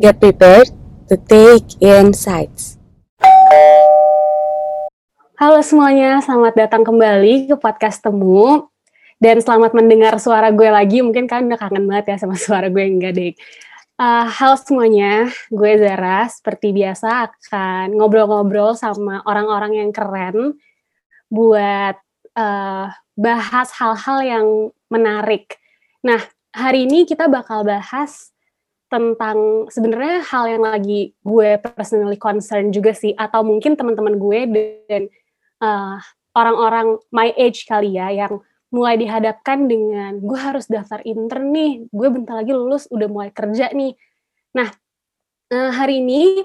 Get prepared to take insights. Halo semuanya, selamat datang kembali ke podcast Temu. Dan selamat mendengar suara gue lagi, mungkin kalian udah kangen banget ya sama suara gue, enggak deh. Uh, halo semuanya, gue Zara. Seperti biasa akan ngobrol-ngobrol sama orang-orang yang keren buat uh, bahas hal-hal yang menarik. Nah, hari ini kita bakal bahas tentang sebenarnya hal yang lagi gue personally concern juga sih, atau mungkin teman-teman gue dan uh, orang-orang my age kali ya yang mulai dihadapkan dengan gue harus daftar intern nih, gue bentar lagi lulus udah mulai kerja nih. Nah, uh, hari ini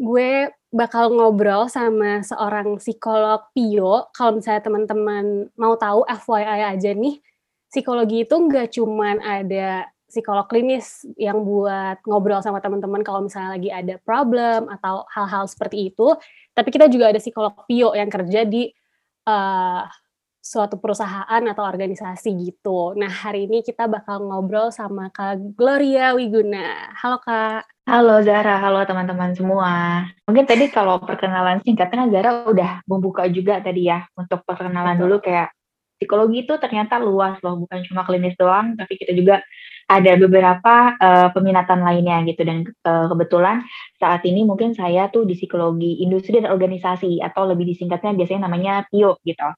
gue bakal ngobrol sama seorang psikolog Pio. Kalau misalnya teman-teman mau tahu FYI aja nih, psikologi itu nggak cuman ada psikolog klinis yang buat ngobrol sama teman-teman kalau misalnya lagi ada problem atau hal-hal seperti itu, tapi kita juga ada psikolog Pio yang kerja di uh, suatu perusahaan atau organisasi gitu. Nah, hari ini kita bakal ngobrol sama Kak Gloria Wiguna. Halo Kak. Halo Zara, halo teman-teman semua. Mungkin tadi kalau perkenalan singkatnya Zara udah membuka juga tadi ya untuk perkenalan Betul. dulu kayak psikologi itu ternyata luas loh, bukan cuma klinis doang, tapi kita juga ada beberapa uh, peminatan lainnya gitu dan uh, kebetulan saat ini mungkin saya tuh di psikologi industri dan organisasi atau lebih disingkatnya biasanya namanya PIO gitu.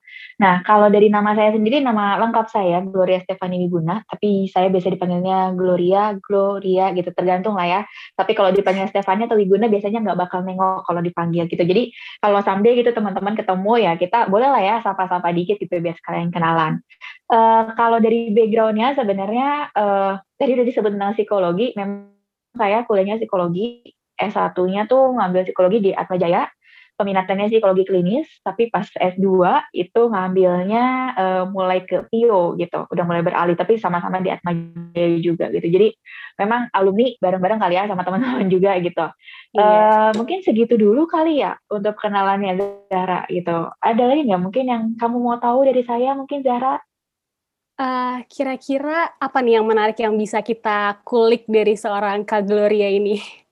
Nah kalau dari nama saya sendiri nama lengkap saya Gloria Stefani Wiguna tapi saya biasa dipanggilnya Gloria, Gloria gitu tergantung lah ya. Tapi kalau dipanggil Stefani atau Wiguna biasanya nggak bakal nengok kalau dipanggil gitu. Jadi kalau someday gitu teman-teman ketemu ya kita boleh lah ya sapa-sapa dikit gitu biar sekalian kenalan. Uh, kalau dari backgroundnya sebenarnya uh, tadi udah disebut tentang psikologi, memang saya kuliahnya psikologi, S1-nya tuh ngambil psikologi di Atma Jaya, peminatannya psikologi klinis, tapi pas S2 itu ngambilnya uh, mulai ke PIO gitu, udah mulai beralih, tapi sama-sama di Atma Jaya juga gitu. Jadi memang alumni bareng-bareng kali ya sama teman-teman juga gitu. Iya. Uh, mungkin segitu dulu kali ya untuk kenalannya Zara gitu. Ada lagi nggak mungkin yang kamu mau tahu dari saya mungkin Zara? Uh, kira-kira apa nih yang menarik yang bisa kita kulik dari seorang Kak Gloria ini?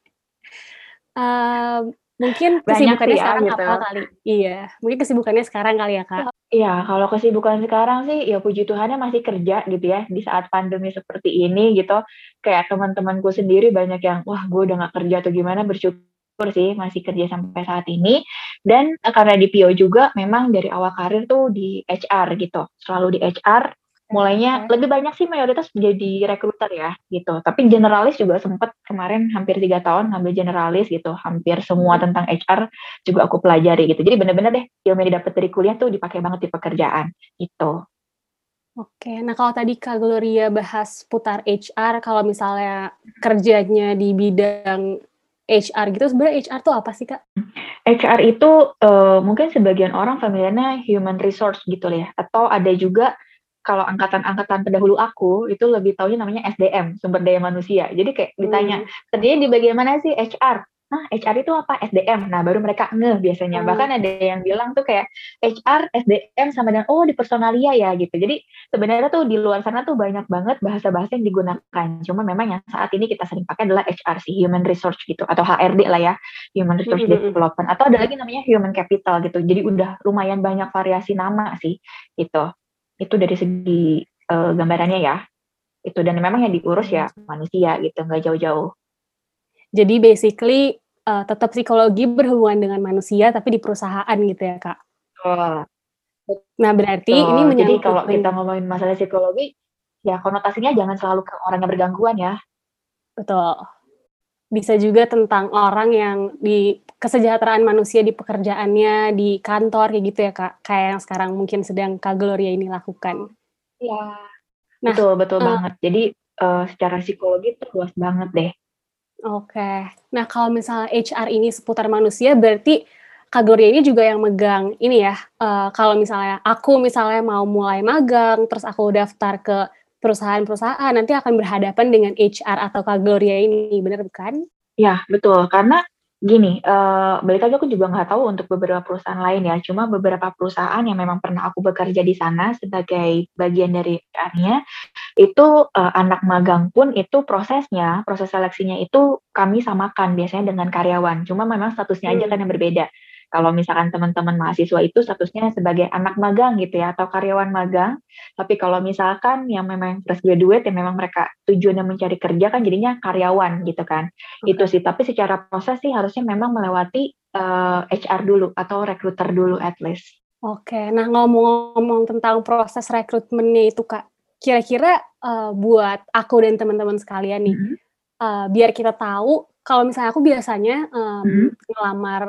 Uh, mungkin kesibukannya ya, sekarang gitu. apa kali? Iya, mungkin kesibukannya sekarang kali ya Kak? Iya, kalau kesibukan sekarang sih ya puji Tuhannya masih kerja gitu ya di saat pandemi seperti ini gitu. Kayak teman-temanku sendiri banyak yang wah gue udah gak kerja atau gimana bersyukur sih masih kerja sampai saat ini dan karena di PO juga memang dari awal karir tuh di HR gitu selalu di HR mulainya lebih banyak sih mayoritas jadi rekruter ya gitu. Tapi generalis juga sempat kemarin hampir tiga tahun ngambil generalis gitu. Hampir semua hmm. tentang HR juga aku pelajari gitu. Jadi bener-bener deh ilmu yang didapat dari kuliah tuh dipakai banget di pekerjaan itu Oke, nah kalau tadi Kak Gloria bahas putar HR, kalau misalnya kerjanya di bidang HR gitu, sebenarnya HR tuh apa sih Kak? HR itu uh, mungkin sebagian orang familiarnya human resource gitu ya, atau ada juga kalau angkatan-angkatan pendahulu aku itu lebih taunya namanya SDM, sumber daya manusia. Jadi kayak ditanya, hmm. kerjanya di bagian mana sih HR? Nah, HR itu apa? SDM. Nah, baru mereka ngeh biasanya. Hmm. Bahkan ada yang bilang tuh kayak HR, SDM sama dengan oh di personalia ya gitu. Jadi sebenarnya tuh di luar sana tuh banyak banget bahasa-bahasa yang digunakan. Cuma memang yang saat ini kita sering pakai adalah HR sih, human resource gitu atau HRD lah ya, human resource hmm. development atau ada lagi namanya human capital gitu. Jadi udah lumayan banyak variasi nama sih gitu. Itu dari segi uh, gambarannya ya. Itu dan memang yang diurus ya manusia gitu, nggak jauh-jauh. Jadi basically uh, tetap psikologi berhubungan dengan manusia tapi di perusahaan gitu ya, Kak. Oh. Nah, berarti oh, ini menyangkut Jadi kalau kita ngomongin masalah psikologi, ya konotasinya jangan selalu ke orang yang bergangguan ya. Betul. Bisa juga tentang orang yang di kesejahteraan manusia di pekerjaannya, di kantor kayak gitu ya Kak, kayak yang sekarang mungkin sedang Kak Gloria ini lakukan. Iya. Nah, betul betul uh, banget. Jadi uh, secara psikologi itu luas banget deh. Oke. Okay. Nah, kalau misalnya HR ini seputar manusia berarti Kak Gloria ini juga yang megang ini ya. Uh, kalau misalnya aku misalnya mau mulai magang, terus aku daftar ke perusahaan-perusahaan, nanti akan berhadapan dengan HR atau Kak Gloria ini, benar bukan? Ya, betul. Karena gini, uh, balik lagi aku juga nggak tahu untuk beberapa perusahaan lain ya. Cuma beberapa perusahaan yang memang pernah aku bekerja di sana sebagai bagian dari HR-nya, itu uh, anak magang pun itu prosesnya, proses seleksinya itu kami samakan biasanya dengan karyawan. Cuma memang statusnya aja hmm. kan yang berbeda kalau misalkan teman-teman mahasiswa itu statusnya sebagai anak magang gitu ya atau karyawan magang tapi kalau misalkan yang memang fresh graduate yang memang mereka tujuannya mencari kerja kan jadinya karyawan gitu kan okay. itu sih tapi secara proses sih harusnya memang melewati uh, eh, HR dulu atau recruiter dulu at least Oke, nah ngomong-ngomong tentang proses rekrutmennya itu kak, kira-kira uh, buat aku dan teman-teman sekalian nih, mm -hmm. uh, biar kita tahu kalau misalnya aku biasanya um, mm -hmm. ngelamar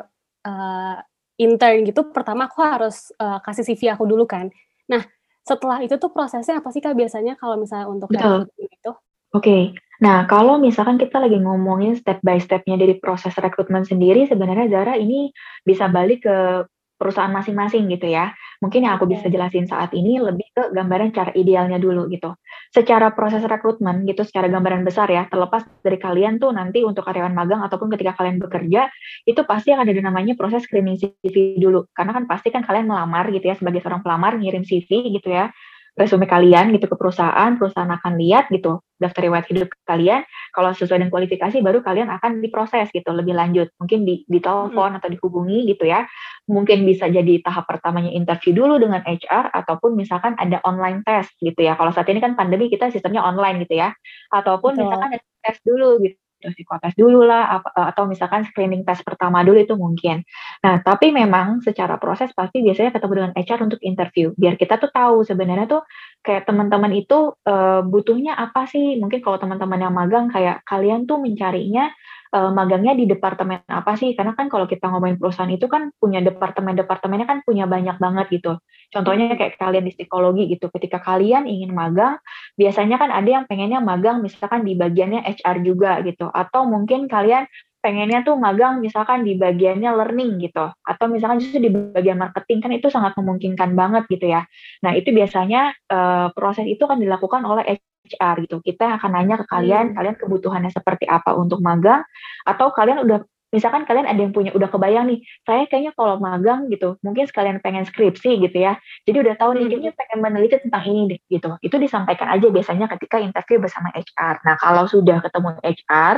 uh, intern gitu, pertama aku harus uh, kasih CV aku dulu kan. Nah, setelah itu tuh prosesnya apa sih Kak biasanya kalau misalnya untuk Betul. itu? Oke. Okay. Nah, kalau misalkan kita lagi ngomongin step by stepnya dari proses rekrutmen sendiri, sebenarnya Zara ini bisa balik ke perusahaan masing-masing gitu ya. Mungkin yang aku bisa jelasin saat ini lebih ke gambaran cara idealnya dulu gitu. Secara proses rekrutmen gitu, secara gambaran besar ya, terlepas dari kalian tuh nanti untuk karyawan magang ataupun ketika kalian bekerja, itu pasti akan ada namanya proses screening CV dulu. Karena kan pasti kan kalian melamar gitu ya, sebagai seorang pelamar ngirim CV gitu ya resume kalian gitu ke perusahaan, perusahaan akan lihat gitu daftar riwayat hidup kalian. Kalau sesuai dengan kualifikasi, baru kalian akan diproses gitu lebih lanjut. Mungkin di, di telepon hmm. atau dihubungi gitu ya. Mungkin bisa jadi tahap pertamanya interview dulu dengan HR ataupun misalkan ada online test gitu ya. Kalau saat ini kan pandemi kita sistemnya online gitu ya. Ataupun Betul. misalkan ada tes dulu gitu psikotes dulu lah eh, atau misalkan screening tes pertama dulu itu mungkin. Nah, tapi memang secara proses pasti biasanya ketemu dengan HR untuk interview biar kita tuh tahu sebenarnya tuh kayak teman-teman itu uh, butuhnya apa sih? Mungkin kalau teman-teman yang magang kayak kalian tuh mencarinya uh, magangnya di departemen apa sih? Karena kan kalau kita ngomongin perusahaan itu kan punya departemen-departemennya kan punya banyak banget gitu. Contohnya kayak kalian di psikologi gitu. Ketika kalian ingin magang, biasanya kan ada yang pengennya magang misalkan di bagiannya HR juga gitu. Atau mungkin kalian pengennya tuh magang misalkan di bagiannya learning gitu atau misalkan justru di bagian marketing kan itu sangat memungkinkan banget gitu ya. Nah, itu biasanya uh, proses itu kan dilakukan oleh HR gitu. Kita akan nanya ke kalian, hmm. kalian kebutuhannya seperti apa untuk magang atau kalian udah misalkan kalian ada yang punya udah kebayang nih saya kayaknya kalau magang gitu mungkin sekalian pengen skripsi gitu ya jadi udah tahu nih kayaknya pengen meneliti tentang ini deh gitu. Itu disampaikan aja biasanya ketika interview bersama HR nah kalau sudah ketemu HR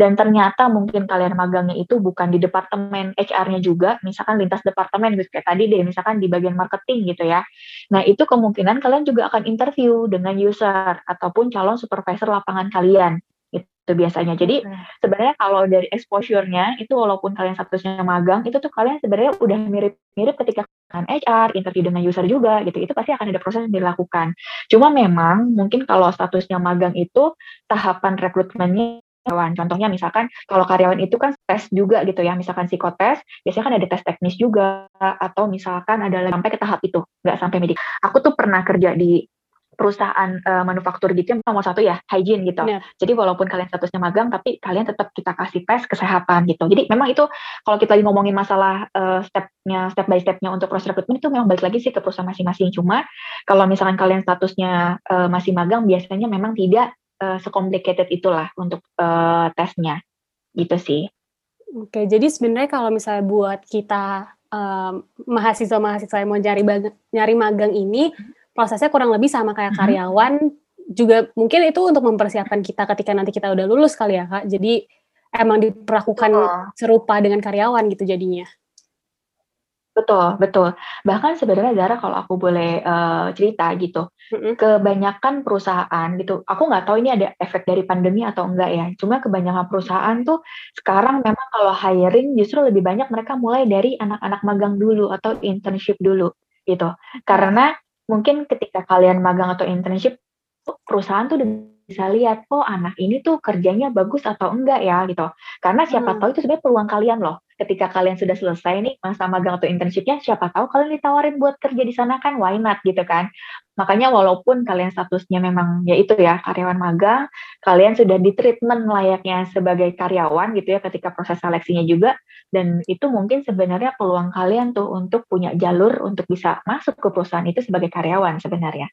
dan ternyata mungkin kalian magangnya itu bukan di departemen HR-nya juga misalkan lintas departemen gitu kayak tadi deh misalkan di bagian marketing gitu ya. Nah itu kemungkinan kalian juga akan interview dengan user ataupun calon supervisor lapangan kalian itu biasanya. Jadi hmm. sebenarnya kalau dari exposure-nya itu walaupun kalian statusnya magang, itu tuh kalian sebenarnya udah mirip-mirip ketika kan HR, interview dengan user juga gitu. Itu pasti akan ada proses yang dilakukan. Cuma memang mungkin kalau statusnya magang itu tahapan rekrutmennya karyawan. Contohnya misalkan kalau karyawan itu kan tes juga gitu ya, misalkan psikotes, biasanya kan ada tes teknis juga, atau misalkan ada sampai ke tahap itu, nggak sampai medik. Aku tuh pernah kerja di perusahaan uh, manufaktur gitu yang nomor satu ya hygiene gitu. Yeah. Jadi walaupun kalian statusnya magang tapi kalian tetap kita kasih tes kesehatan gitu. Jadi memang itu kalau kita lagi ngomongin masalah uh, stepnya step by stepnya untuk proses rekrutmen itu memang balik lagi sih ke perusahaan masing-masing. Cuma kalau misalkan kalian statusnya uh, masih magang biasanya memang tidak uh, secomplicated itulah untuk uh, tesnya gitu sih. Oke, jadi sebenarnya kalau misalnya buat kita um, mahasiswa-mahasiswa yang mau nyari nyari magang ini hmm prosesnya kurang lebih sama kayak karyawan mm-hmm. juga mungkin itu untuk mempersiapkan kita ketika nanti kita udah lulus kali ya kak jadi emang diperlakukan oh. serupa dengan karyawan gitu jadinya betul betul bahkan sebenarnya Zara kalau aku boleh uh, cerita gitu mm-hmm. kebanyakan perusahaan gitu aku nggak tahu ini ada efek dari pandemi atau enggak ya cuma kebanyakan perusahaan tuh sekarang memang kalau hiring justru lebih banyak mereka mulai dari anak-anak magang dulu atau internship dulu gitu karena mungkin ketika kalian magang atau internship perusahaan tuh bisa lihat oh anak ini tuh kerjanya bagus atau enggak ya gitu. Karena siapa hmm. tahu itu sebenarnya peluang kalian loh. Ketika kalian sudah selesai nih masa magang atau internshipnya siapa tahu kalian ditawarin buat kerja di sana kan why not gitu kan makanya walaupun kalian statusnya memang ya itu ya karyawan magang kalian sudah di treatment layaknya sebagai karyawan gitu ya ketika proses seleksinya juga dan itu mungkin sebenarnya peluang kalian tuh untuk punya jalur untuk bisa masuk ke perusahaan itu sebagai karyawan sebenarnya.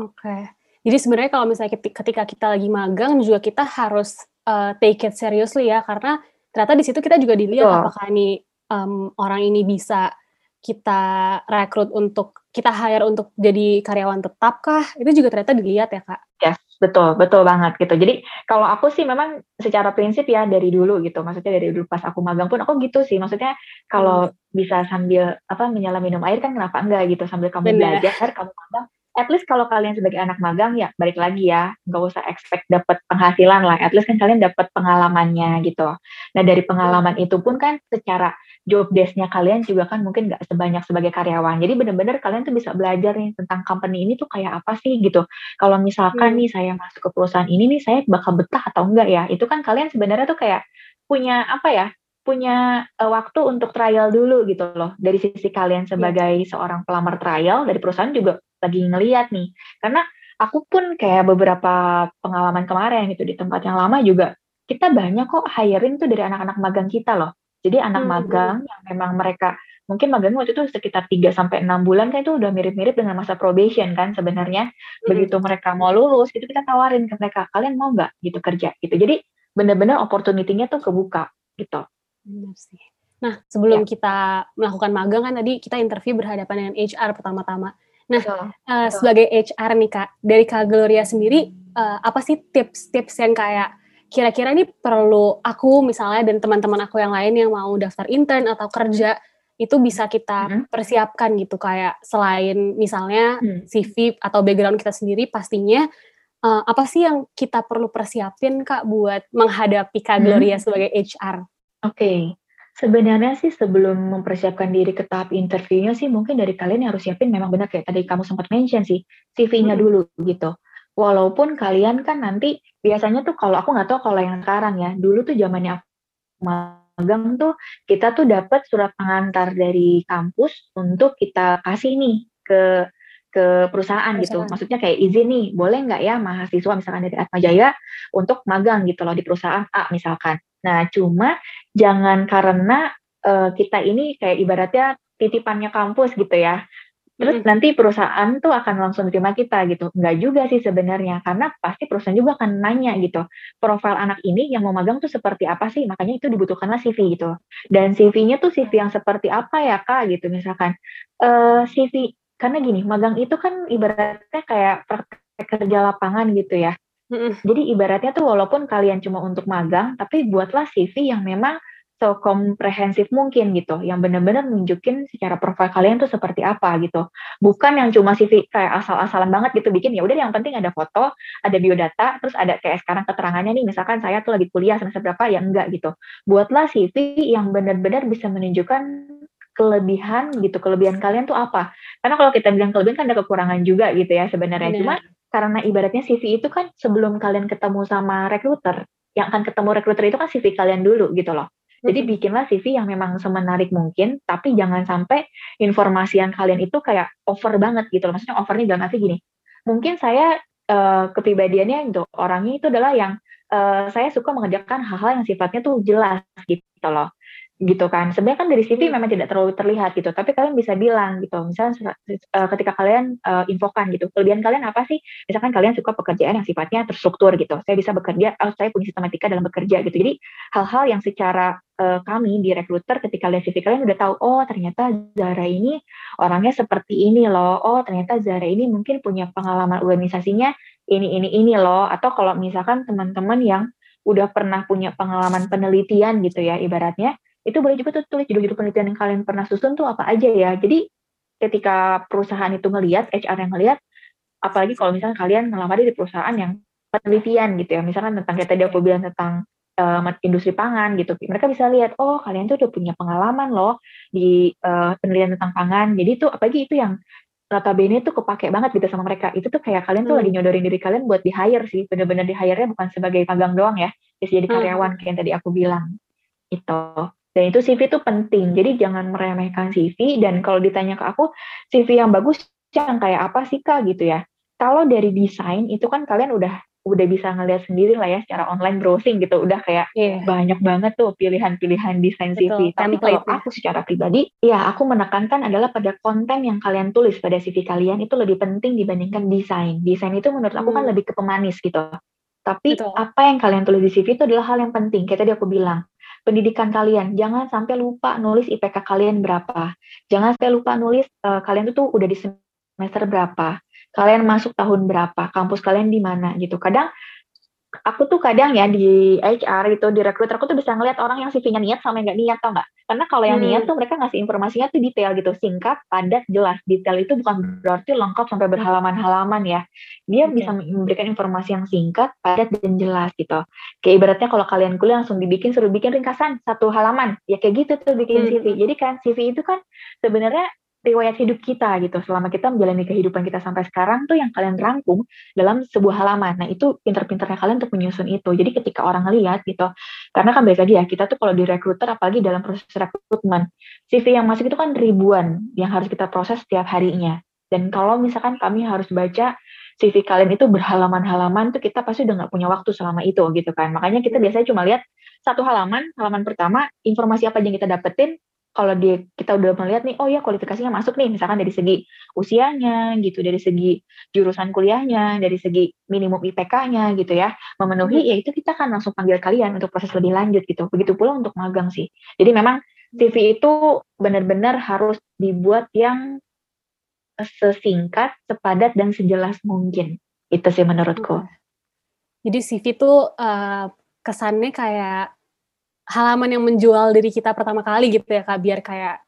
Oke. Okay. Jadi sebenarnya kalau misalnya ketika kita lagi magang juga kita harus uh, take it seriously ya karena ternyata di situ kita juga dilihat Betul. apakah ini um, orang ini bisa kita rekrut untuk kita hire untuk jadi karyawan tetap kah? Itu juga ternyata dilihat ya kak. Yes, betul, betul banget gitu. Jadi kalau aku sih memang secara prinsip ya dari dulu gitu. Maksudnya dari dulu pas aku magang pun aku gitu sih. Maksudnya kalau bisa sambil apa menyala minum air kan kenapa enggak gitu sambil kamu Benar. belajar, kamu magang. At least kalau kalian sebagai anak magang ya balik lagi ya, nggak usah expect dapat penghasilan lah. At least kan kalian dapat pengalamannya gitu. Nah dari pengalaman itu pun kan secara job desk-nya kalian juga kan mungkin nggak sebanyak sebagai karyawan. Jadi benar-benar kalian tuh bisa belajar nih tentang company ini tuh kayak apa sih gitu. Kalau misalkan Hmm. nih saya masuk ke perusahaan ini nih saya bakal betah atau enggak ya? Itu kan kalian sebenarnya tuh kayak punya apa ya? Punya eh, waktu untuk trial dulu gitu loh. Dari sisi kalian sebagai seorang pelamar trial dari perusahaan juga lagi ngeliat nih. Karena aku pun kayak beberapa pengalaman kemarin gitu di tempat yang lama juga kita banyak kok hiring tuh dari anak-anak magang kita loh. Jadi anak Hmm. magang yang memang mereka mungkin magang waktu itu sekitar 3 sampai 6 bulan kan itu udah mirip-mirip dengan masa probation kan sebenarnya. Begitu mereka mau lulus itu kita tawarin ke mereka, kalian mau nggak gitu kerja gitu. Jadi benar-benar opportunity-nya tuh kebuka gitu. Benar sih. Nah, sebelum Ya. kita melakukan magang kan tadi kita interview berhadapan dengan HR pertama-tama. Nah, Betul. Betul. sebagai HR nih kak, dari kak Gloria sendiri eh, apa sih tips-tips yang kayak kira-kira ini perlu aku misalnya dan teman-teman aku yang lain yang mau daftar intern atau kerja itu bisa kita Mhm. persiapkan gitu kayak selain misalnya Hmm. CV atau background kita sendiri pastinya eh, apa sih yang kita perlu persiapin kak buat menghadapi kak Mhm. Gloria sebagai HR? Oke, sebenarnya sih sebelum mempersiapkan diri ke tahap interviewnya sih mungkin dari kalian yang harus siapin memang benar kayak tadi kamu sempat mention sih CV-nya Mm-mm. dulu gitu. Walaupun kalian kan nanti biasanya tuh kalau aku nggak tahu kalau yang sekarang ya, dulu tuh zamannya aku magang tuh kita tuh dapat surat pengantar dari kampus untuk kita kasih nih ke ke perusahaan, gitu. Perusahaan. Maksudnya kayak izin nih, boleh nggak ya mahasiswa misalkan dari Atma Jaya untuk magang gitu loh di perusahaan A misalkan. Nah, cuma jangan karena eh, kita ini kayak ibaratnya titipannya kampus gitu ya. Terus Mm-mm. nanti perusahaan tuh akan langsung terima kita gitu. Enggak juga sih sebenarnya, karena pasti perusahaan juga akan nanya gitu. Profil anak ini yang mau magang tuh seperti apa sih? Makanya itu dibutuhkanlah CV gitu. Dan CV-nya tuh CV yang seperti apa ya kak gitu misalkan. eh CV, karena gini, magang itu kan ibaratnya kayak praktek kerja lapangan gitu ya. Mm-mm. Jadi ibaratnya tuh walaupun kalian cuma untuk magang, tapi buatlah CV yang memang sekomprehensif mungkin gitu, yang benar-benar nunjukin secara profil kalian tuh seperti apa gitu. Bukan yang cuma CV kayak asal-asalan banget gitu bikin ya udah yang penting ada foto, ada biodata, terus ada kayak sekarang keterangannya nih misalkan saya tuh lagi kuliah semester berapa ya enggak gitu. Buatlah CV yang benar-benar bisa menunjukkan kelebihan gitu, kelebihan kalian tuh apa. Karena kalau kita bilang kelebihan kan ada kekurangan juga gitu ya sebenarnya. Benar. Cuma karena ibaratnya CV itu kan sebelum kalian ketemu sama recruiter, yang akan ketemu recruiter itu kan CV kalian dulu gitu loh. Jadi Mm-mm. bikinlah CV yang memang semenarik mungkin, tapi jangan sampai informasi yang kalian itu kayak over banget gitu loh. Maksudnya overnya dalam arti gini, mungkin saya eh, kepribadiannya gitu, orangnya itu adalah yang eh, saya suka mengerjakan hal-hal yang sifatnya tuh jelas gitu loh gitu kan. Sebenarnya kan dari CV Hmm. memang tidak terlalu terlihat gitu tapi kalian bisa bilang gitu. Misalnya eh, ketika kalian eh, infokan gitu kelebihan kalian apa sih? Misalkan kalian suka pekerjaan yang sifatnya terstruktur gitu. Saya bisa bekerja oh, saya punya sistematika dalam bekerja gitu. Jadi hal-hal yang secara eh, kami di recruiter ketika lihat CV kalian udah tahu oh ternyata Zara ini orangnya seperti ini loh. Oh ternyata Zara ini mungkin punya pengalaman organisasinya ini ini ini loh. Atau kalau misalkan teman-teman yang udah pernah punya pengalaman penelitian gitu ya ibaratnya itu boleh juga tuh tulis judul-judul penelitian yang kalian pernah susun tuh apa aja ya. Jadi ketika perusahaan itu ngelihat HR yang ngelihat apalagi kalau misalnya kalian ngelamar di perusahaan yang penelitian gitu ya. Misalkan tentang kayak tadi aku bilang tentang uh, industri pangan gitu. Mereka bisa lihat oh kalian tuh udah punya pengalaman loh di uh, penelitian tentang pangan. Jadi tuh apalagi itu yang notabene tuh kepake banget gitu sama mereka. Itu tuh kayak kalian tuh Hmm. lagi nyodorin diri kalian buat di hire sih. Bener-bener di hire-nya bukan sebagai magang doang ya. Bisa jadi Hmm. karyawan kayak yang tadi aku bilang. Itu dan itu CV itu penting jadi jangan meremehkan CV dan kalau ditanya ke aku CV yang bagus yang kayak apa sih kak gitu ya kalau dari desain itu kan kalian udah udah bisa ngeliat sendiri lah ya secara online browsing gitu udah kayak Iya. banyak banget tuh pilihan-pilihan desain Betul, CV. Tapi kalau aku secara pribadi, ya aku menekankan adalah pada konten yang kalian tulis pada CV kalian itu lebih penting dibandingkan desain. Desain itu menurut aku kan Hmm. lebih ke pemanis gitu. Tapi Betul. apa yang kalian tulis di CV itu adalah hal yang penting. Kayak tadi aku bilang, pendidikan kalian. Jangan sampai lupa nulis IPK kalian berapa. Jangan sampai lupa nulis uh, kalian itu tuh udah di semester berapa. Kalian masuk tahun berapa, kampus kalian di mana gitu. Kadang aku tuh kadang ya di HR itu di recruiter aku tuh bisa ngeliat orang yang CV-nya niat sama yang nggak niat tau nggak? Karena kalau yang hmm. niat tuh mereka ngasih informasinya tuh detail gitu, singkat, padat, jelas. Detail itu bukan berarti lengkap sampai berhalaman-halaman ya. Dia okay. bisa memberikan informasi yang singkat, padat dan jelas gitu. Kayak ibaratnya kalau kalian kuliah langsung dibikin suruh bikin ringkasan satu halaman, ya kayak gitu tuh bikin hmm. CV. Jadi kan CV itu kan sebenarnya riwayat hidup kita gitu selama kita menjalani kehidupan kita sampai sekarang tuh yang kalian rangkum dalam sebuah halaman. Nah itu pinter-pinternya kalian untuk menyusun itu. Jadi ketika orang ngeliat gitu, karena kan biasa dia kita tuh kalau di recruiter apalagi dalam proses rekrutmen, CV yang masuk itu kan ribuan yang harus kita proses setiap harinya. Dan kalau misalkan kami harus baca CV kalian itu berhalaman-halaman tuh kita pasti udah nggak punya waktu selama itu gitu kan. Makanya kita biasanya cuma lihat satu halaman, halaman pertama, informasi apa yang kita dapetin, kalau dia kita udah melihat nih oh ya kualifikasinya masuk nih misalkan dari segi usianya gitu dari segi jurusan kuliahnya dari segi minimum IPK-nya gitu ya memenuhi hmm. ya itu kita kan langsung panggil kalian untuk proses lebih lanjut gitu. Begitu pula untuk magang sih. Jadi memang CV itu benar-benar harus dibuat yang sesingkat sepadat dan sejelas mungkin. Itu sih menurutku. Jadi CV itu uh, kesannya kayak halaman yang menjual diri kita pertama kali gitu ya kak biar kayak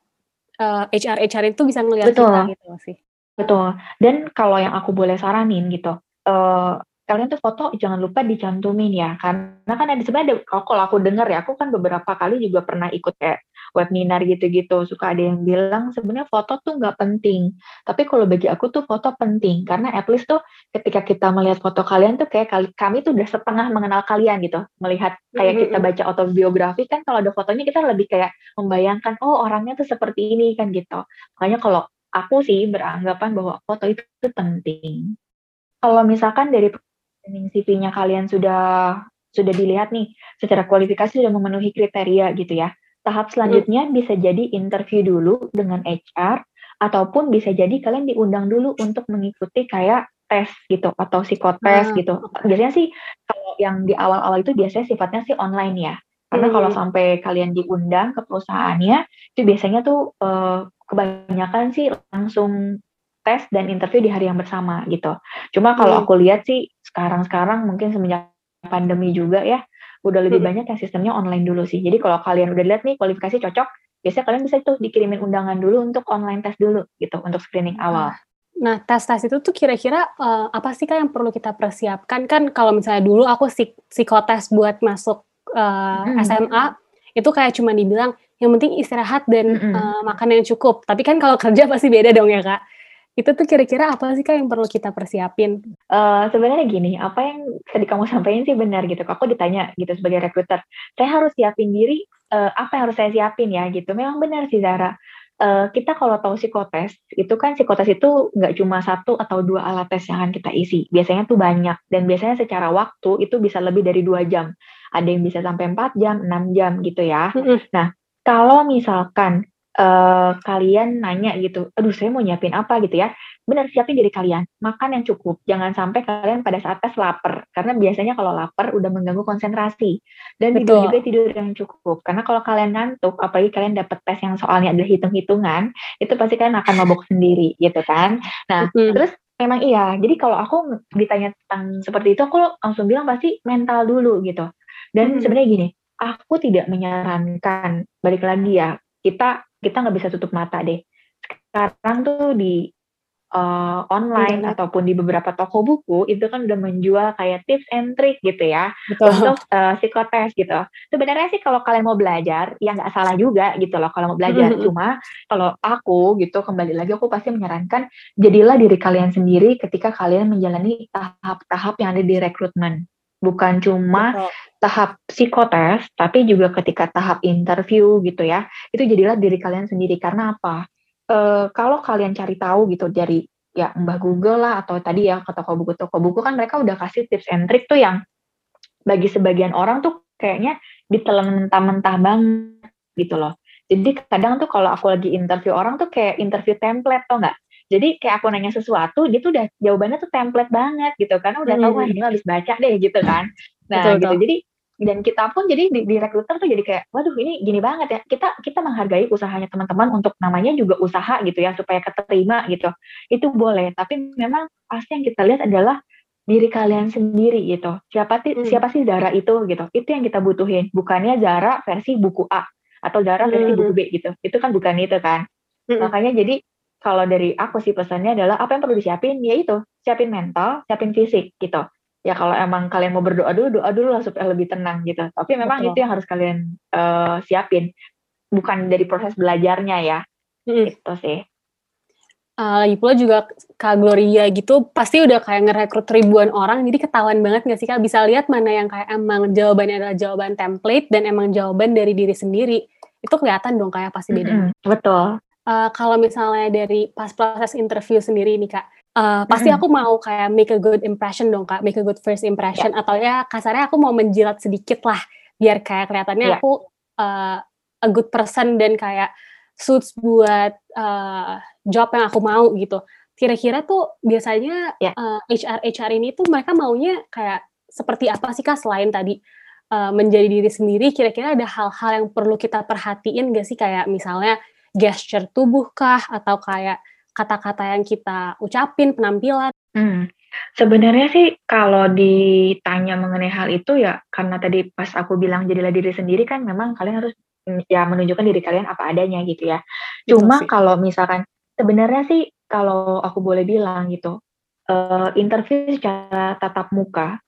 uh, eh, HR HR itu bisa ngelihat kita gitu sih. Betul. Dan kalau yang aku boleh saranin gitu uh, kalian tuh foto jangan lupa dicantumin ya karena kan ada sebenarnya kalau aku dengar ya aku kan beberapa kali juga pernah ikut kayak webinar gitu-gitu. Suka ada yang bilang sebenarnya foto tuh nggak penting. Tapi kalau bagi aku tuh foto penting. Karena at least tuh ketika kita melihat foto kalian tuh kayak kali, kami tuh udah setengah mengenal kalian gitu. Melihat kayak kita baca autobiografi kan kalau ada fotonya kita lebih kayak membayangkan oh orangnya tuh seperti ini kan gitu. Makanya kalau aku sih beranggapan bahwa foto itu penting. Kalau misalkan dari CV-nya kalian sudah sudah dilihat nih secara kualifikasi sudah memenuhi kriteria gitu ya. Tahap selanjutnya hmm. bisa jadi interview dulu dengan HR ataupun bisa jadi kalian diundang dulu untuk mengikuti kayak tes gitu atau psikotes hmm. gitu. Biasanya sih kalau yang di awal-awal itu biasanya sifatnya sih online ya. Karena hmm. kalau sampai kalian diundang ke perusahaannya itu biasanya tuh eh, kebanyakan sih langsung tes dan interview di hari yang bersama gitu. Cuma kalau hmm. aku lihat sih sekarang-sekarang mungkin semenjak pandemi juga ya, udah lebih hmm. banyak yang sistemnya online dulu sih. Jadi kalau kalian udah lihat nih kualifikasi cocok, biasanya kalian bisa tuh dikirimin undangan dulu untuk online tes dulu gitu untuk screening awal. Nah, tes-tes itu tuh kira-kira uh, apa sih kan yang perlu kita persiapkan? Kan kalau misalnya dulu aku psik psikotes buat masuk uh, hmm. SMA, itu kayak cuma dibilang yang penting istirahat dan hmm. uh, makan yang cukup. Tapi kan kalau kerja pasti beda dong ya, Kak itu tuh kira-kira apa sih kak yang perlu kita persiapin? Uh, sebenarnya gini, apa yang tadi kamu sampaikan sih benar gitu. Aku ditanya gitu sebagai rekruter, saya harus siapin diri uh, apa yang harus saya siapin ya gitu. Memang benar sih Zara. Uh, kita kalau tahu psikotes, itu kan psikotes itu nggak cuma satu atau dua alat tes yang akan kita isi. Biasanya tuh banyak dan biasanya secara waktu itu bisa lebih dari dua jam. Ada yang bisa sampai empat jam, enam jam gitu ya. Mm -hmm. Nah, kalau misalkan uh, kalian nanya gitu, aduh saya mau nyiapin apa? gitu ya, benar siapin diri kalian, makan yang cukup, jangan sampai kalian pada saat tes lapar, karena biasanya kalau lapar udah mengganggu konsentrasi, dan tidur juga tidur yang cukup, karena kalau kalian ngantuk, apalagi kalian dapat tes yang soalnya ada hitung-hitungan, itu pasti kalian akan mabok sendiri gitu kan, nah hmm. terus memang iya, jadi kalau aku ditanya tentang seperti itu, aku langsung bilang pasti mental dulu gitu, dan hmm. sebenarnya gini, aku tidak menyarankan balik lagi ya kita kita nggak bisa tutup mata deh. Sekarang tuh di uh, online hmm. ataupun di beberapa toko buku itu kan udah menjual kayak tips and trick gitu ya Betul. untuk uh, psikotes gitu. Sebenarnya sih kalau kalian mau belajar ya nggak salah juga gitu loh kalau mau belajar. Hmm. Cuma kalau aku gitu kembali lagi aku pasti menyarankan jadilah diri kalian sendiri ketika kalian menjalani tahap-tahap yang ada di rekrutmen bukan cuma Betul. tahap psikotes, tapi juga ketika tahap interview gitu ya, itu jadilah diri kalian sendiri. Karena apa? E, kalau kalian cari tahu gitu dari ya Mbah Google lah atau tadi ya ke toko buku toko buku kan mereka udah kasih tips and trick tuh yang bagi sebagian orang tuh kayaknya ditelan mentah-mentah banget gitu loh. Jadi kadang tuh kalau aku lagi interview orang tuh kayak interview template tuh nggak? Jadi kayak aku nanya sesuatu, dia tuh udah jawabannya tuh template banget gitu, karena udah tahu hmm. ini habis baca deh gitu kan. Nah betul, gitu. Betul. Jadi dan kita pun jadi di, di recruiter tuh jadi kayak waduh ini gini banget ya kita kita menghargai usahanya teman-teman untuk namanya juga usaha gitu ya supaya keterima gitu itu boleh tapi memang pasti yang kita lihat adalah diri kalian sendiri gitu siapa sih hmm. siapa sih Zara itu gitu itu yang kita butuhin bukannya Zara versi buku A atau Zara versi hmm. buku B gitu itu kan bukan itu kan hmm. makanya jadi kalau dari aku sih pesannya adalah apa yang perlu disiapin ya itu siapin mental siapin fisik gitu. Ya kalau emang kalian mau berdoa dulu doa dulu lah supaya lebih tenang gitu. Tapi memang Betul. itu yang harus kalian uh, siapin. Bukan dari proses belajarnya ya. Hmm. itu sih. Uh, lagi pula juga Kak Gloria gitu pasti udah kayak ngerekrut ribuan orang jadi ketahuan banget gak sih Kak? Bisa lihat mana yang kayak emang jawabannya adalah jawaban template dan emang jawaban dari diri sendiri. Itu kelihatan dong kayak pasti beda. Mm -hmm. betul uh, kalau misalnya dari pas proses interview sendiri nih Kak Uh, pasti aku mau kayak make a good impression dong kak, make a good first impression yeah. atau ya kasarnya aku mau menjilat sedikit lah biar kayak kelihatannya yeah. aku uh, a good person dan kayak suits buat uh, job yang aku mau gitu. Kira-kira tuh biasanya yeah. uh, HR HR ini tuh mereka maunya kayak seperti apa sih kak selain tadi uh, menjadi diri sendiri? Kira-kira ada hal-hal yang perlu kita perhatiin gak sih kayak misalnya gesture tubuh kah atau kayak kata-kata yang kita ucapin, penampilan? Hmm. Sebenarnya sih kalau ditanya mengenai hal itu ya karena tadi pas aku bilang jadilah diri sendiri kan memang kalian harus mm, ya menunjukkan diri kalian apa adanya gitu ya. Cuma kalau misalkan sebenarnya sih kalau aku boleh bilang gitu, uh, interview secara tatap muka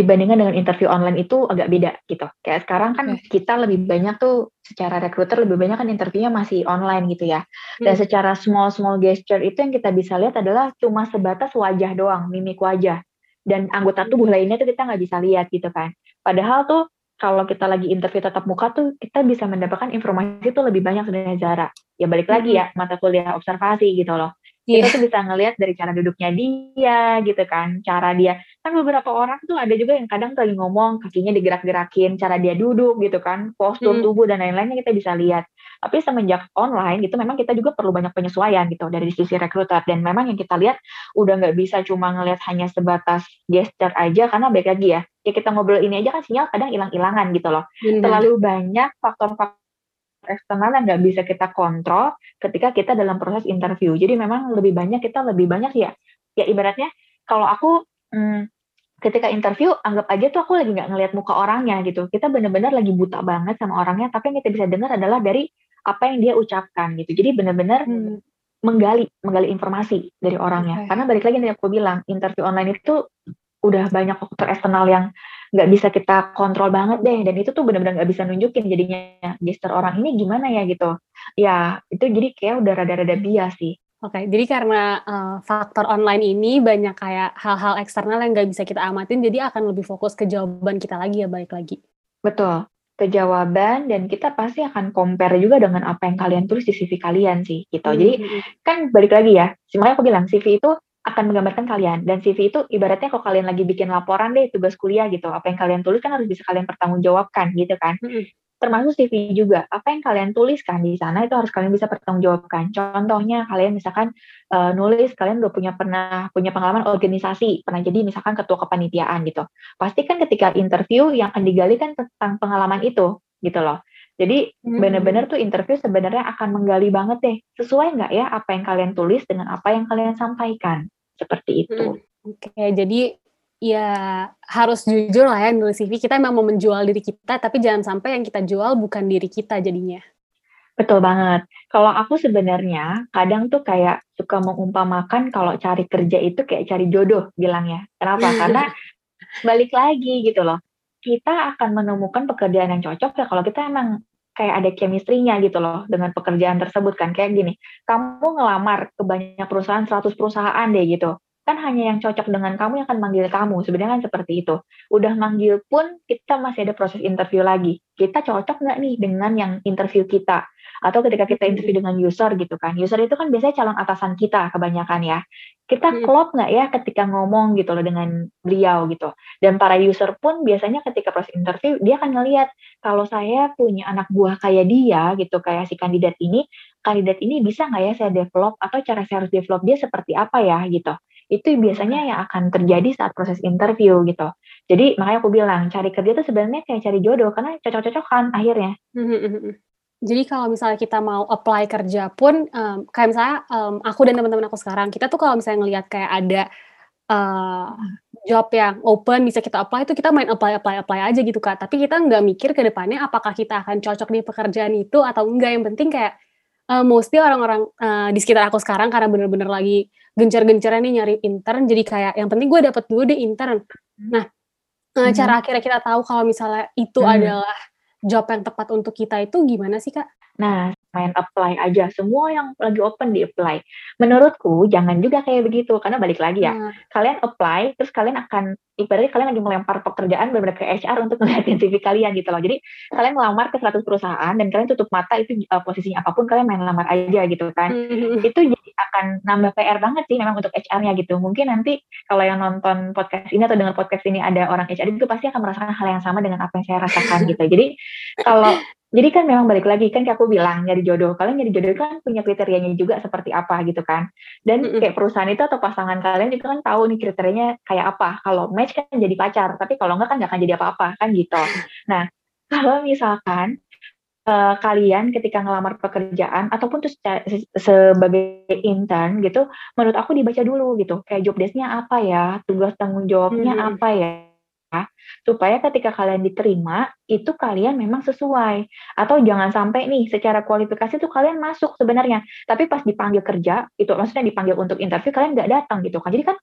dibandingkan dengan interview online itu agak beda gitu. Kayak sekarang kan okay. kita lebih banyak tuh secara recruiter lebih banyak kan interviewnya masih online gitu ya. Dan hmm. secara small small gesture itu yang kita bisa lihat adalah cuma sebatas wajah doang, mimik wajah. Dan anggota tubuh hmm. lainnya tuh kita nggak bisa lihat gitu kan. Padahal tuh kalau kita lagi interview tatap muka tuh kita bisa mendapatkan informasi itu lebih banyak dari Zara. Ya balik lagi ya mata kuliah observasi gitu loh. Kita yeah. tuh bisa ngelihat dari cara duduknya dia gitu kan, cara dia. Kan beberapa orang tuh ada juga yang kadang lagi ngomong kakinya digerak-gerakin cara dia duduk gitu kan postur hmm. tubuh dan lain-lainnya kita bisa lihat. Tapi semenjak online gitu memang kita juga perlu banyak penyesuaian gitu dari sisi rekruter. Dan memang yang kita lihat udah nggak bisa cuma ngelihat hanya sebatas gesture aja karena baik lagi ya ya kita ngobrol ini aja kan sinyal kadang hilang-hilangan gitu loh. Terlalu banyak faktor-faktor eksternal yang nggak bisa kita kontrol ketika kita dalam proses interview. Jadi memang lebih banyak kita lebih banyak ya. Ya ibaratnya kalau aku hmm, ketika interview anggap aja tuh aku lagi nggak ngelihat muka orangnya gitu. Kita benar-benar lagi buta banget sama orangnya tapi yang kita bisa dengar adalah dari apa yang dia ucapkan gitu. Jadi benar-benar hmm. menggali menggali informasi dari orangnya. Okay. karena balik lagi yang aku bilang interview online itu udah banyak faktor eksternal yang nggak bisa kita kontrol banget deh dan itu tuh benar-benar nggak bisa nunjukin jadinya gesture orang ini gimana ya gitu ya itu jadi kayak udah rada-rada bias sih Oke, okay, jadi karena uh, faktor online ini banyak kayak hal-hal eksternal yang nggak bisa kita amatin, jadi akan lebih fokus ke jawaban kita lagi ya, baik lagi. Betul, ke jawaban dan kita pasti akan compare juga dengan apa yang kalian tulis di CV kalian sih, gitu. Hmm. Jadi hmm, hmm. kan balik lagi ya, semuanya aku bilang CV itu akan menggambarkan kalian dan CV itu ibaratnya kalau kalian lagi bikin laporan deh tugas kuliah gitu, apa yang kalian tulis kan harus bisa kalian pertanggungjawabkan gitu kan. Hmm. termasuk CV juga. Apa yang kalian tuliskan di sana itu harus kalian bisa pertanggungjawabkan. Contohnya kalian misalkan uh, nulis kalian udah punya pernah punya pengalaman organisasi, pernah jadi misalkan ketua kepanitiaan gitu. Pasti kan ketika interview yang akan digali kan tentang pengalaman itu gitu loh. Jadi hmm. benar-benar tuh interview sebenarnya akan menggali banget deh, sesuai nggak ya apa yang kalian tulis dengan apa yang kalian sampaikan. Seperti itu. Hmm. Oke, okay, jadi ya harus jujur lah ya nulis CV kita memang mau menjual diri kita tapi jangan sampai yang kita jual bukan diri kita jadinya betul banget kalau aku sebenarnya kadang tuh kayak suka mengumpamakan kalau cari kerja itu kayak cari jodoh bilangnya kenapa karena balik lagi gitu loh kita akan menemukan pekerjaan yang cocok ya kalau kita emang kayak ada chemistry-nya gitu loh dengan pekerjaan tersebut kan kayak gini kamu ngelamar ke banyak perusahaan 100 perusahaan deh gitu kan hanya yang cocok dengan kamu yang akan manggil kamu. Sebenarnya kan seperti itu. Udah manggil pun kita masih ada proses interview lagi. Kita cocok nggak nih dengan yang interview kita? Atau ketika kita interview dengan user gitu kan. User itu kan biasanya calon atasan kita kebanyakan ya. Kita klop nggak ya ketika ngomong gitu loh dengan beliau gitu. Dan para user pun biasanya ketika proses interview dia akan ngelihat kalau saya punya anak buah kayak dia gitu kayak si kandidat ini, kandidat ini bisa nggak ya saya develop atau cara saya harus develop dia seperti apa ya gitu itu biasanya yang akan terjadi saat proses interview gitu. Jadi makanya aku bilang cari kerja itu sebenarnya kayak cari jodoh karena cocok-cocokan akhirnya. Jadi kalau misalnya kita mau apply kerja pun, um, kayak misalnya um, aku dan teman-teman aku sekarang, kita tuh kalau misalnya ngelihat kayak ada uh, job yang open bisa kita apply itu kita main apply apply apply aja gitu kak. Tapi kita nggak mikir ke depannya apakah kita akan cocok di pekerjaan itu atau enggak. Yang penting kayak uh, mostly orang-orang uh, di sekitar aku sekarang karena bener-bener lagi gencar-gencarnya nih nyari intern. Jadi kayak yang penting gue dapet dulu deh intern. Nah uh, cara akhirnya kita tahu kalau misalnya itu hmm. adalah job yang tepat untuk kita itu gimana sih kak? Nah, main apply aja semua yang lagi open di apply menurutku jangan juga kayak begitu karena balik lagi ya hmm. kalian apply terus kalian akan ibaratnya kalian lagi melempar pekerjaan benar-benar ke HR untuk ngeliatin CV kalian gitu loh jadi kalian melamar ke 100 perusahaan dan kalian tutup mata itu uh, posisinya apa pun kalian main lamar aja gitu kan hmm. itu jadi akan nambah PR banget sih memang untuk HR-nya gitu mungkin nanti kalau yang nonton podcast ini atau dengar podcast ini ada orang HR itu pasti akan merasakan hal yang sama dengan apa yang saya rasakan gitu jadi kalau jadi kan memang balik lagi kan kayak aku bilang nyari jodoh. Kalian nyari jodoh kan punya kriterianya juga seperti apa gitu kan. Dan kayak perusahaan itu atau pasangan kalian itu kan tahu nih kriterianya kayak apa. Kalau match kan jadi pacar, tapi kalau enggak kan nggak akan jadi apa-apa kan gitu. Nah kalau misalkan uh, kalian ketika ngelamar pekerjaan ataupun tuh sebagai intern gitu, menurut aku dibaca dulu gitu. Kayak job desk-nya apa ya, tugas tanggung jawabnya hmm. apa ya supaya ketika kalian diterima itu kalian memang sesuai atau jangan sampai nih secara kualifikasi tuh kalian masuk sebenarnya tapi pas dipanggil kerja itu maksudnya dipanggil untuk interview kalian nggak datang gitu kan jadi kan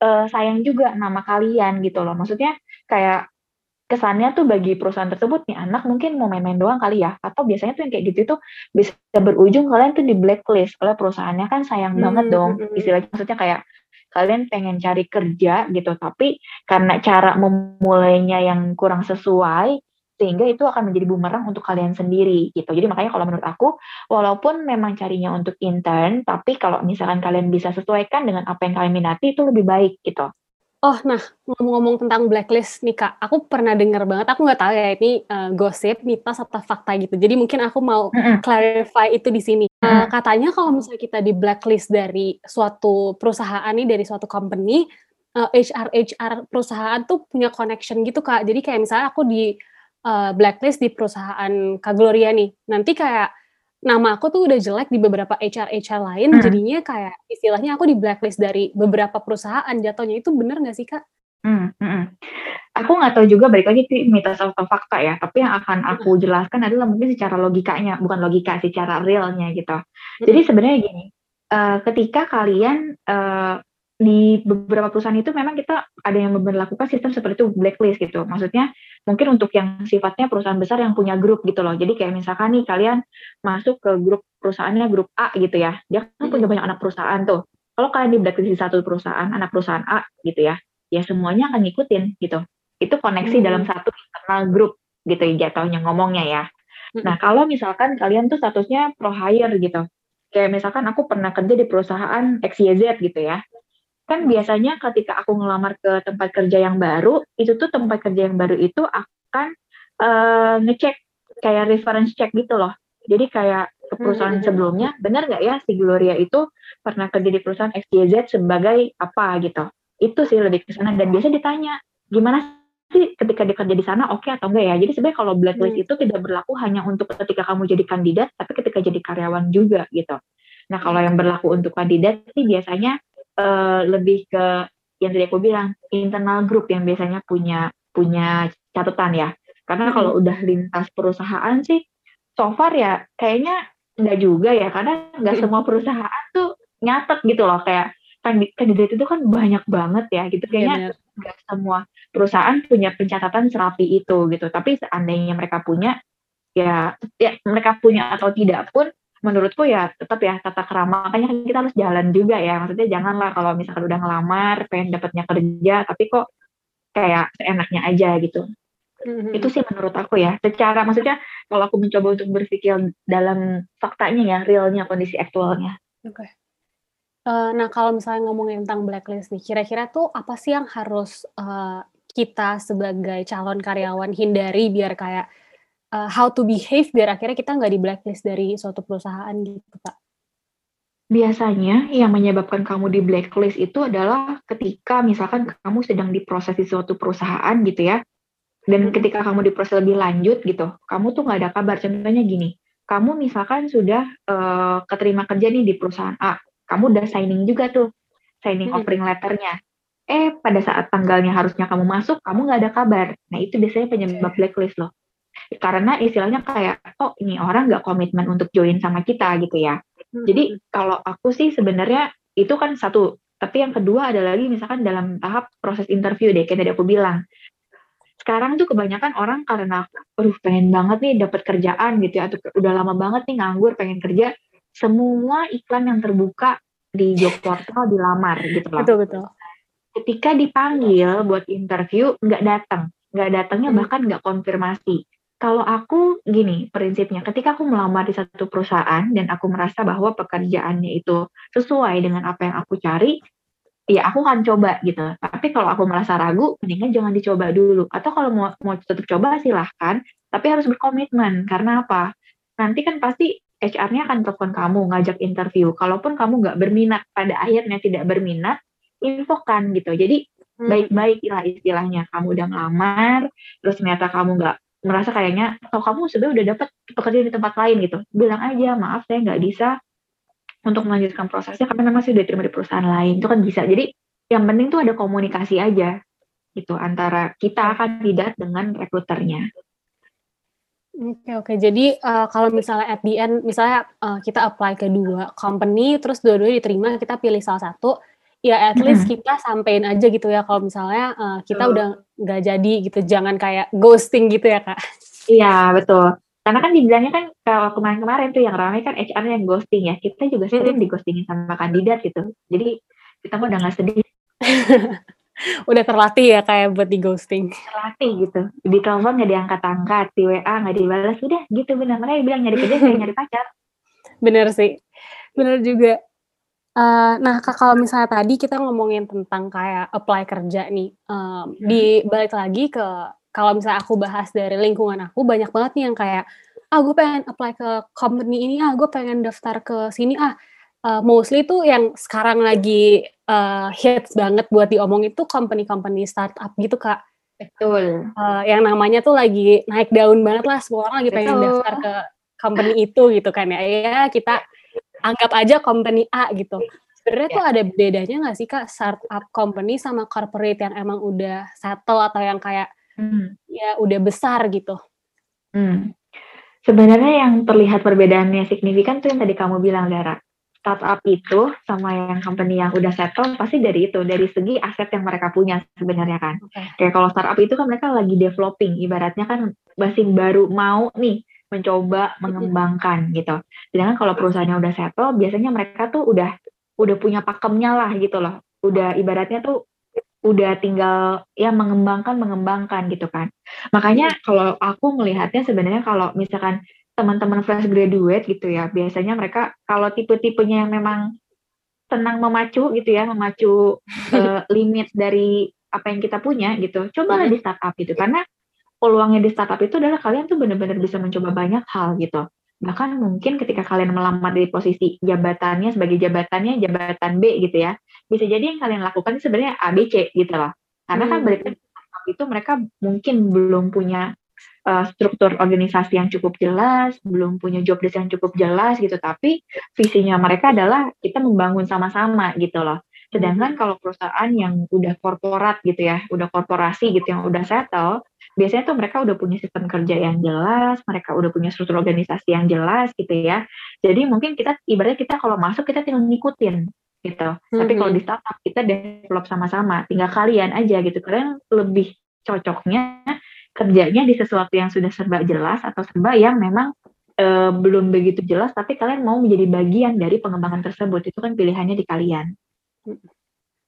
uh, sayang juga nama kalian gitu loh. Maksudnya kayak kesannya tuh bagi perusahaan tersebut nih anak mungkin mau main-main doang kali ya. Atau biasanya tuh yang kayak gitu tuh bisa berujung kalian tuh di blacklist oleh perusahaannya. Kan sayang hmm, banget dong. hmm, hmm. istilahnya maksudnya kayak kalian pengen cari kerja gitu tapi karena cara memulainya yang kurang sesuai sehingga itu akan menjadi bumerang untuk kalian sendiri gitu. Jadi makanya kalau menurut aku walaupun memang carinya untuk intern tapi kalau misalkan kalian bisa sesuaikan dengan apa yang kalian minati itu lebih baik gitu. Oh, nah ngomong-ngomong tentang blacklist nih kak, aku pernah dengar banget. Aku nggak tahu ya ini uh, gosip, mitos atau fakta gitu. Jadi mungkin aku mau mm -hmm. clarify itu di sini. Uh, katanya kalau misalnya kita di blacklist dari suatu perusahaan nih, dari suatu company, uh, HR HR perusahaan tuh punya connection gitu kak. Jadi kayak misalnya aku di uh, blacklist di perusahaan Kak Gloria nih, nanti kayak nama aku tuh udah jelek di beberapa HR HR lain, hmm. jadinya kayak istilahnya aku di blacklist dari beberapa perusahaan jatuhnya itu bener nggak sih kak? Hmm, hmm, hmm. Aku nggak tahu juga balik lagi sih mitos atau fakta ya, tapi yang akan aku jelaskan adalah mungkin secara logikanya, bukan logika, secara realnya gitu. Jadi sebenarnya gini, uh, ketika kalian uh, di beberapa perusahaan itu memang kita ada yang memperlakukan sistem seperti itu blacklist gitu. Maksudnya mungkin untuk yang sifatnya perusahaan besar yang punya grup gitu loh. Jadi kayak misalkan nih kalian masuk ke grup perusahaannya grup A gitu ya. Dia kan punya banyak anak perusahaan tuh. Kalau kalian di blacklist di satu perusahaan, anak perusahaan A gitu ya, ya semuanya akan ngikutin gitu. Itu koneksi hmm. dalam satu internal grup gitu ya jatuhnya ngomongnya ya. Hmm. Nah, kalau misalkan kalian tuh statusnya pro hire gitu. Kayak misalkan aku pernah kerja di perusahaan XYZ gitu ya kan biasanya ketika aku ngelamar ke tempat kerja yang baru itu tuh tempat kerja yang baru itu akan uh, ngecek kayak reference check gitu loh. Jadi kayak ke perusahaan hmm. sebelumnya benar nggak ya si Gloria itu pernah kerja di perusahaan XYZ sebagai apa? Gitu. Itu sih lebih ke sana. Dan biasa ditanya gimana sih ketika dia kerja di sana oke okay atau enggak ya? Jadi sebenarnya kalau blacklist hmm. itu tidak berlaku hanya untuk ketika kamu jadi kandidat tapi ketika jadi karyawan juga gitu. Nah kalau yang berlaku untuk kandidat sih biasanya uh, lebih ke yang tadi aku bilang internal group yang biasanya punya punya catatan ya. Karena kalau udah lintas perusahaan sih, so far ya kayaknya enggak juga ya, karena nggak semua perusahaan tuh nyatet gitu loh. Kayak kandidat itu kan banyak banget ya gitu. Kayaknya iya, nggak semua perusahaan punya pencatatan serapi itu gitu. Tapi seandainya mereka punya ya ya mereka punya atau tidak pun menurutku ya tetap ya tata kerama makanya kan kita harus jalan juga ya. Maksudnya janganlah kalau misalkan udah ngelamar pengen dapatnya kerja tapi kok kayak seenaknya aja gitu. Mm-hmm. itu sih menurut aku ya. Secara maksudnya kalau aku mencoba untuk berpikir dalam faktanya ya realnya kondisi aktualnya. Oke. Okay. uh, nah kalau misalnya ngomongin tentang blacklist nih kira-kira tuh apa sih yang harus uh, kita sebagai calon karyawan hindari biar kayak uh, how to behave biar akhirnya kita nggak di blacklist dari suatu perusahaan gitu kak? biasanya yang menyebabkan kamu di blacklist itu adalah ketika misalkan kamu sedang diproses di suatu perusahaan gitu ya, dan ketika kamu diproses lebih lanjut gitu, kamu tuh nggak ada kabar. Contohnya gini, kamu misalkan sudah uh, keterima kerja nih di perusahaan A, kamu udah signing juga tuh, signing hmm. offering letternya. Eh, pada saat tanggalnya harusnya kamu masuk, kamu nggak ada kabar. Nah, itu biasanya penyebab blacklist loh. Karena istilahnya kayak, oh ini orang nggak komitmen untuk join sama kita gitu ya. Hmm. Jadi kalau aku sih sebenarnya itu kan satu. Tapi yang kedua ada lagi misalkan dalam tahap proses interview deh, kayak tadi aku bilang sekarang tuh kebanyakan orang karena aduh pengen banget nih dapat kerjaan gitu ya atau udah lama banget nih nganggur pengen kerja semua iklan yang terbuka di job portal dilamar gitu loh. Betul betul. Ketika dipanggil buat interview nggak datang, nggak datangnya hmm. bahkan nggak konfirmasi. Kalau aku gini prinsipnya, ketika aku melamar di satu perusahaan dan aku merasa bahwa pekerjaannya itu sesuai dengan apa yang aku cari, ya aku akan coba gitu. Tapi kalau aku merasa ragu, mendingan jangan dicoba dulu. Atau kalau mau mau tetap coba silahkan, tapi harus berkomitmen. Karena apa? Nanti kan pasti HR-nya akan telepon kamu, ngajak interview. Kalaupun kamu nggak berminat, pada akhirnya tidak berminat, infokan gitu. Jadi hmm. baik-baik lah istilahnya. Kamu udah ngelamar, terus ternyata kamu nggak merasa kayaknya, atau kamu sebenarnya udah dapat pekerjaan di tempat lain gitu. Bilang aja, maaf saya nggak bisa, untuk melanjutkan prosesnya karena memang sih udah terima di perusahaan lain itu kan bisa jadi yang penting tuh ada komunikasi aja gitu antara kita kandidat dengan rekruternya. Oke okay, oke. Okay. Jadi uh, kalau misalnya at the end, misalnya uh, kita apply ke dua company, terus dua-duanya diterima, kita pilih salah satu, ya at least mm-hmm. kita sampein aja gitu ya. Kalau misalnya uh, kita udah nggak jadi gitu, jangan kayak ghosting gitu ya kak. Iya betul. Karena kan dibilangnya kan kalau kemarin-kemarin tuh yang ramai kan HR yang ghosting ya. Kita juga sering di ghostingin sama kandidat gitu. Jadi kita mah udah gak sedih. udah terlatih ya kayak buat di ghosting. Terlatih gitu. Di telepon nggak diangkat-angkat, di WA nggak dibalas, udah gitu benar. Mereka bilang nyari kerja kayak nyari pacar. Bener sih. Bener juga. Uh, nah, kalau misalnya tadi kita ngomongin tentang kayak apply kerja nih, um, di balik lagi ke kalau misalnya aku bahas dari lingkungan aku banyak banget nih yang kayak ah gue pengen apply ke company ini ah gue pengen daftar ke sini ah. Uh, mostly tuh yang sekarang lagi uh, hits banget buat diomong itu company-company startup gitu kak. Betul. Uh, yang namanya tuh lagi naik daun banget lah semua orang lagi betul. pengen daftar ke company itu gitu kan ya. Ya kita anggap aja company A gitu sebenarnya ya. tuh ada bedanya nggak sih kak startup company sama corporate yang emang udah settle atau yang kayak hmm. ya udah besar gitu. Hmm. Sebenarnya yang terlihat perbedaannya signifikan tuh yang tadi kamu bilang Dara. Startup itu sama yang company yang udah settle pasti dari itu, dari segi aset yang mereka punya sebenarnya kan. Okay. Kayak kalau startup itu kan mereka lagi developing, ibaratnya kan masih baru mau nih mencoba mengembangkan gitu. Sedangkan kalau perusahaannya udah settle, biasanya mereka tuh udah udah punya pakemnya lah gitu loh. Udah ibaratnya tuh udah tinggal ya mengembangkan mengembangkan gitu kan. Makanya iya. kalau aku melihatnya sebenarnya kalau misalkan teman-teman fresh graduate gitu ya, biasanya mereka kalau tipe-tipenya yang memang senang memacu gitu ya, memacu uh, limit dari apa yang kita punya gitu, cobalah di startup gitu karena peluangnya di startup itu adalah kalian tuh benar-benar bisa mencoba banyak hal gitu. Bahkan mungkin ketika kalian melamar di posisi jabatannya sebagai jabatannya jabatan B gitu ya, bisa jadi yang kalian lakukan sebenarnya A, B, C gitu loh. Karena kan hmm. kan berarti itu mereka mungkin belum punya uh, struktur organisasi yang cukup jelas, belum punya job desk yang cukup jelas gitu, tapi visinya mereka adalah kita membangun sama-sama gitu loh. Sedangkan kalau perusahaan yang udah korporat gitu ya, udah korporasi gitu yang udah settle, biasanya tuh mereka udah punya sistem kerja yang jelas, mereka udah punya struktur organisasi yang jelas gitu ya. Jadi mungkin kita ibaratnya kita kalau masuk kita tinggal ngikutin gitu. Mm-hmm. Tapi kalau di startup kita develop sama-sama, tinggal kalian aja gitu. Kalian lebih cocoknya kerjanya di sesuatu yang sudah serba jelas atau serba yang memang e, belum begitu jelas, tapi kalian mau menjadi bagian dari pengembangan tersebut. Itu kan pilihannya di kalian.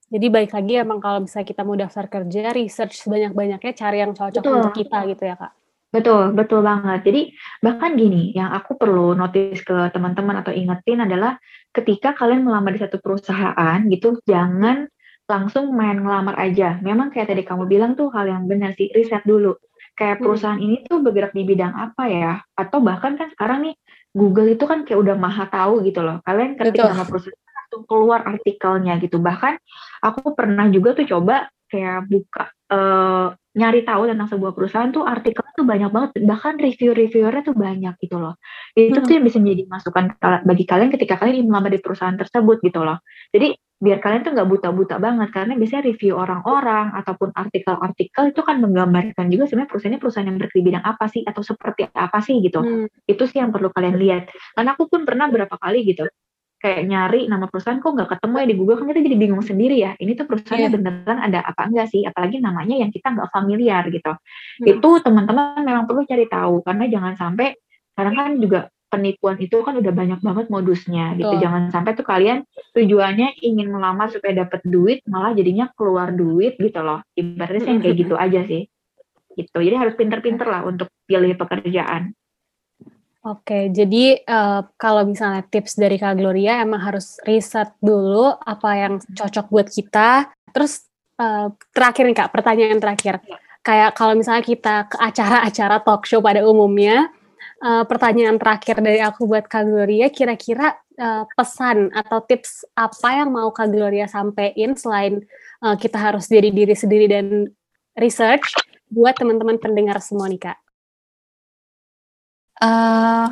Jadi baik lagi emang kalau misalnya kita mau daftar kerja, research sebanyak-banyaknya cari yang cocok Betul. untuk kita gitu ya kak. Betul, betul banget. Jadi bahkan gini, yang aku perlu notice ke teman-teman atau ingetin adalah ketika kalian melamar di satu perusahaan gitu, jangan langsung main ngelamar aja. Memang kayak tadi kamu bilang tuh hal yang benar sih, riset dulu. Kayak hmm. perusahaan hmm. ini tuh bergerak di bidang apa ya? Atau bahkan kan sekarang nih Google itu kan kayak udah maha tahu gitu loh. Kalian ketik Betul. nama perusahaan langsung keluar artikelnya gitu. Bahkan aku pernah juga tuh coba kayak buka eh, nyari tahu tentang sebuah perusahaan tuh artikel tuh banyak banget bahkan review-reviewernya tuh banyak gitu loh itu Hmm. tuh yang bisa menjadi masukan bagi kalian ketika kalian ingin melamar di perusahaan tersebut gitu loh jadi biar kalian tuh nggak buta-buta banget karena biasanya review orang-orang ataupun artikel-artikel itu kan menggambarkan juga sebenarnya perusahaannya perusahaan yang berarti bidang apa sih atau seperti apa sih gitu Hmm. itu sih yang perlu kalian lihat karena aku pun pernah berapa kali gitu kayak nyari nama perusahaan kok nggak ketemu ya di Google kan kita jadi bingung sendiri ya ini tuh perusahaannya Iya. beneran ada apa enggak sih? Apalagi namanya yang kita nggak familiar gitu. Hmm. itu teman-teman memang perlu cari tahu karena jangan sampai sekarang kan juga penipuan itu kan udah banyak banget modusnya gitu. Jangan sampai tuh kalian tujuannya ingin melamar supaya dapat duit malah jadinya keluar duit gitu loh. Ibaratnya yang kayak gitu aja sih. Gitu. Jadi harus pinter-pinter lah untuk pilih pekerjaan Oke, jadi eh, kalau misalnya tips dari Kak Gloria emang harus riset dulu apa yang cocok buat kita. Terus eh, terakhir nih Kak, pertanyaan terakhir. Kayak kalau misalnya kita ke acara-acara talk show pada umumnya, eh, pertanyaan terakhir dari aku buat Kak Gloria, kira-kira eh, pesan atau tips apa yang mau Kak Gloria sampein selain eh, kita harus jadi diri sendiri dan research buat teman-teman pendengar semua nih Kak? Eh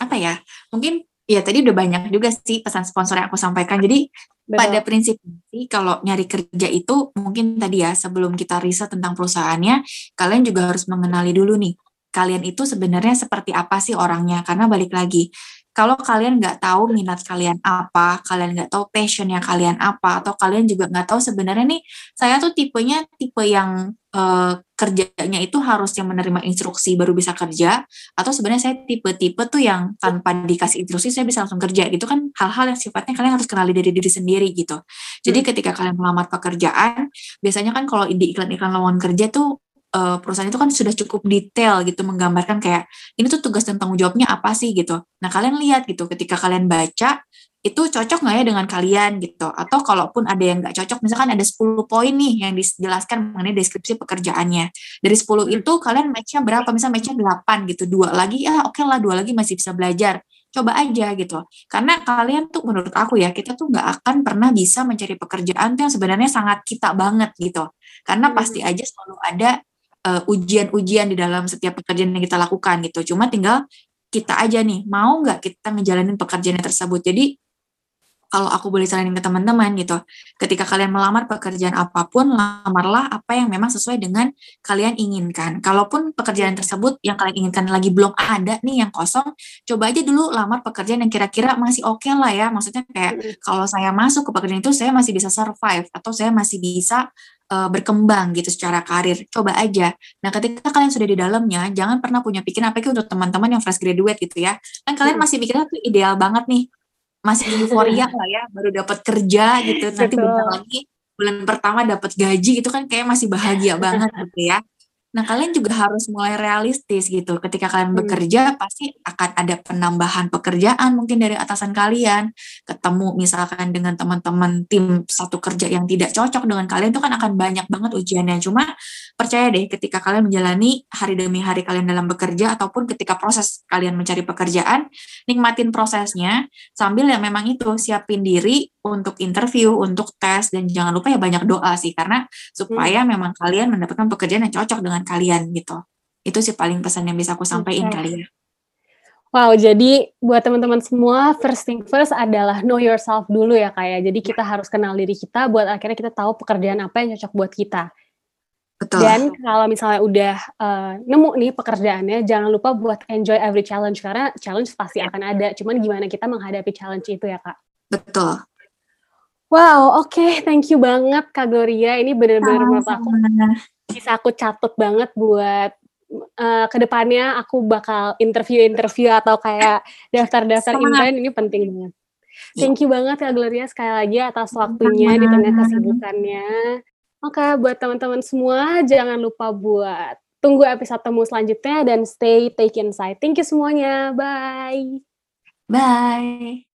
apa ya? Mungkin ya tadi udah banyak juga sih pesan sponsor yang aku sampaikan. Jadi pada prinsipnya sih kalau nyari kerja itu mungkin tadi ya sebelum kita riset tentang perusahaannya, kalian juga harus mengenali dulu nih. Kalian itu sebenarnya seperti apa sih orangnya? Karena balik lagi, kalau kalian nggak tahu minat kalian apa, kalian nggak tahu passionnya kalian apa, atau kalian juga nggak tahu sebenarnya nih, saya tuh tipenya tipe yang eh, kerjanya itu harus yang menerima instruksi baru bisa kerja, atau sebenarnya saya tipe-tipe tuh yang tanpa dikasih instruksi saya bisa langsung kerja. Gitu kan hal-hal yang sifatnya kalian harus kenali dari diri sendiri gitu. Jadi ketika kalian melamar pekerjaan biasanya kan kalau di iklan-iklan lowongan kerja tuh eh, perusahaan itu kan sudah cukup detail gitu menggambarkan kayak ini tuh tugas dan tanggung jawabnya apa sih? gitu. Nah kalian lihat gitu ketika kalian baca itu cocok nggak ya dengan kalian gitu? Atau kalaupun ada yang nggak cocok misalkan ada 10 poin nih yang dijelaskan mengenai deskripsi pekerjaannya. Dari 10 itu kalian match-nya berapa? Misalnya match-nya 8 gitu dua lagi ya oke lah dua lagi masih bisa belajar. Coba aja gitu. Karena kalian tuh menurut aku ya kita tuh nggak akan pernah bisa mencari pekerjaan tuh yang sebenarnya sangat kita banget gitu. Karena Hmm. pasti aja selalu ada eh, ujian-ujian di dalam setiap pekerjaan yang kita lakukan gitu cuma tinggal kita aja nih mau nggak kita ngejalanin pekerjaan tersebut jadi kalau aku boleh saranin ke teman-teman gitu, ketika kalian melamar pekerjaan apa pun, lamarlah apa yang memang sesuai dengan kalian inginkan. Kalaupun pekerjaan tersebut yang kalian inginkan lagi belum ada nih yang kosong, coba aja dulu lamar pekerjaan yang kira-kira masih oke lah ya. Maksudnya kayak kalau saya masuk ke pekerjaan itu saya masih bisa survive atau saya masih bisa uh, berkembang gitu secara karir. Coba aja. Nah, ketika kalian sudah di dalamnya, jangan pernah punya pikiran apalagi untuk teman-teman yang fresh graduate gitu ya. Kan kalian masih mikirnya tuh ideal banget nih masih euforia lah ya baru dapat kerja gitu nanti Betul. bentar lagi bulan pertama dapat gaji gitu kan kayak masih bahagia banget gitu ya nah kalian juga harus mulai realistis gitu. Ketika kalian Hmm. bekerja pasti akan ada penambahan pekerjaan mungkin dari atasan kalian. Ketemu misalkan dengan teman-teman tim satu kerja yang tidak cocok dengan kalian itu kan akan banyak banget ujiannya. Cuma percaya deh ketika kalian menjalani hari demi hari kalian dalam bekerja ataupun ketika proses kalian mencari pekerjaan nikmatin prosesnya sambil yang memang itu siapin diri untuk interview, untuk tes dan jangan lupa ya banyak doa sih karena supaya Hmm. memang kalian mendapatkan pekerjaan yang cocok dengan kalian gitu. Itu sih paling pesan yang bisa aku sampaikan Oke. kali ya. Wow, jadi buat teman-teman semua, first thing first adalah know yourself dulu ya kayak. Jadi kita harus kenal diri kita buat akhirnya kita tahu pekerjaan apa yang cocok buat kita. Betul. Dan kalau misalnya udah eh, nemu nih pekerjaannya, jangan lupa buat enjoy every challenge karena challenge pasti akan ada. Cuman gimana kita menghadapi challenge itu ya kak? Betul. Wow, oke, thank you banget Kak Gloria. Ini bener-bener menurut aku bisa aku catat banget buat eh, ke depannya aku bakal interview-interview atau kayak daftar-daftar intern ini penting banget. Iya. Thank you banget Kak Gloria sekali lagi atas waktunya di tengah kesibukannya. Oke, buat teman-teman semua jangan lupa buat tunggu episode temu selanjutnya dan stay take insight. Thank you semuanya. Bye. Bye.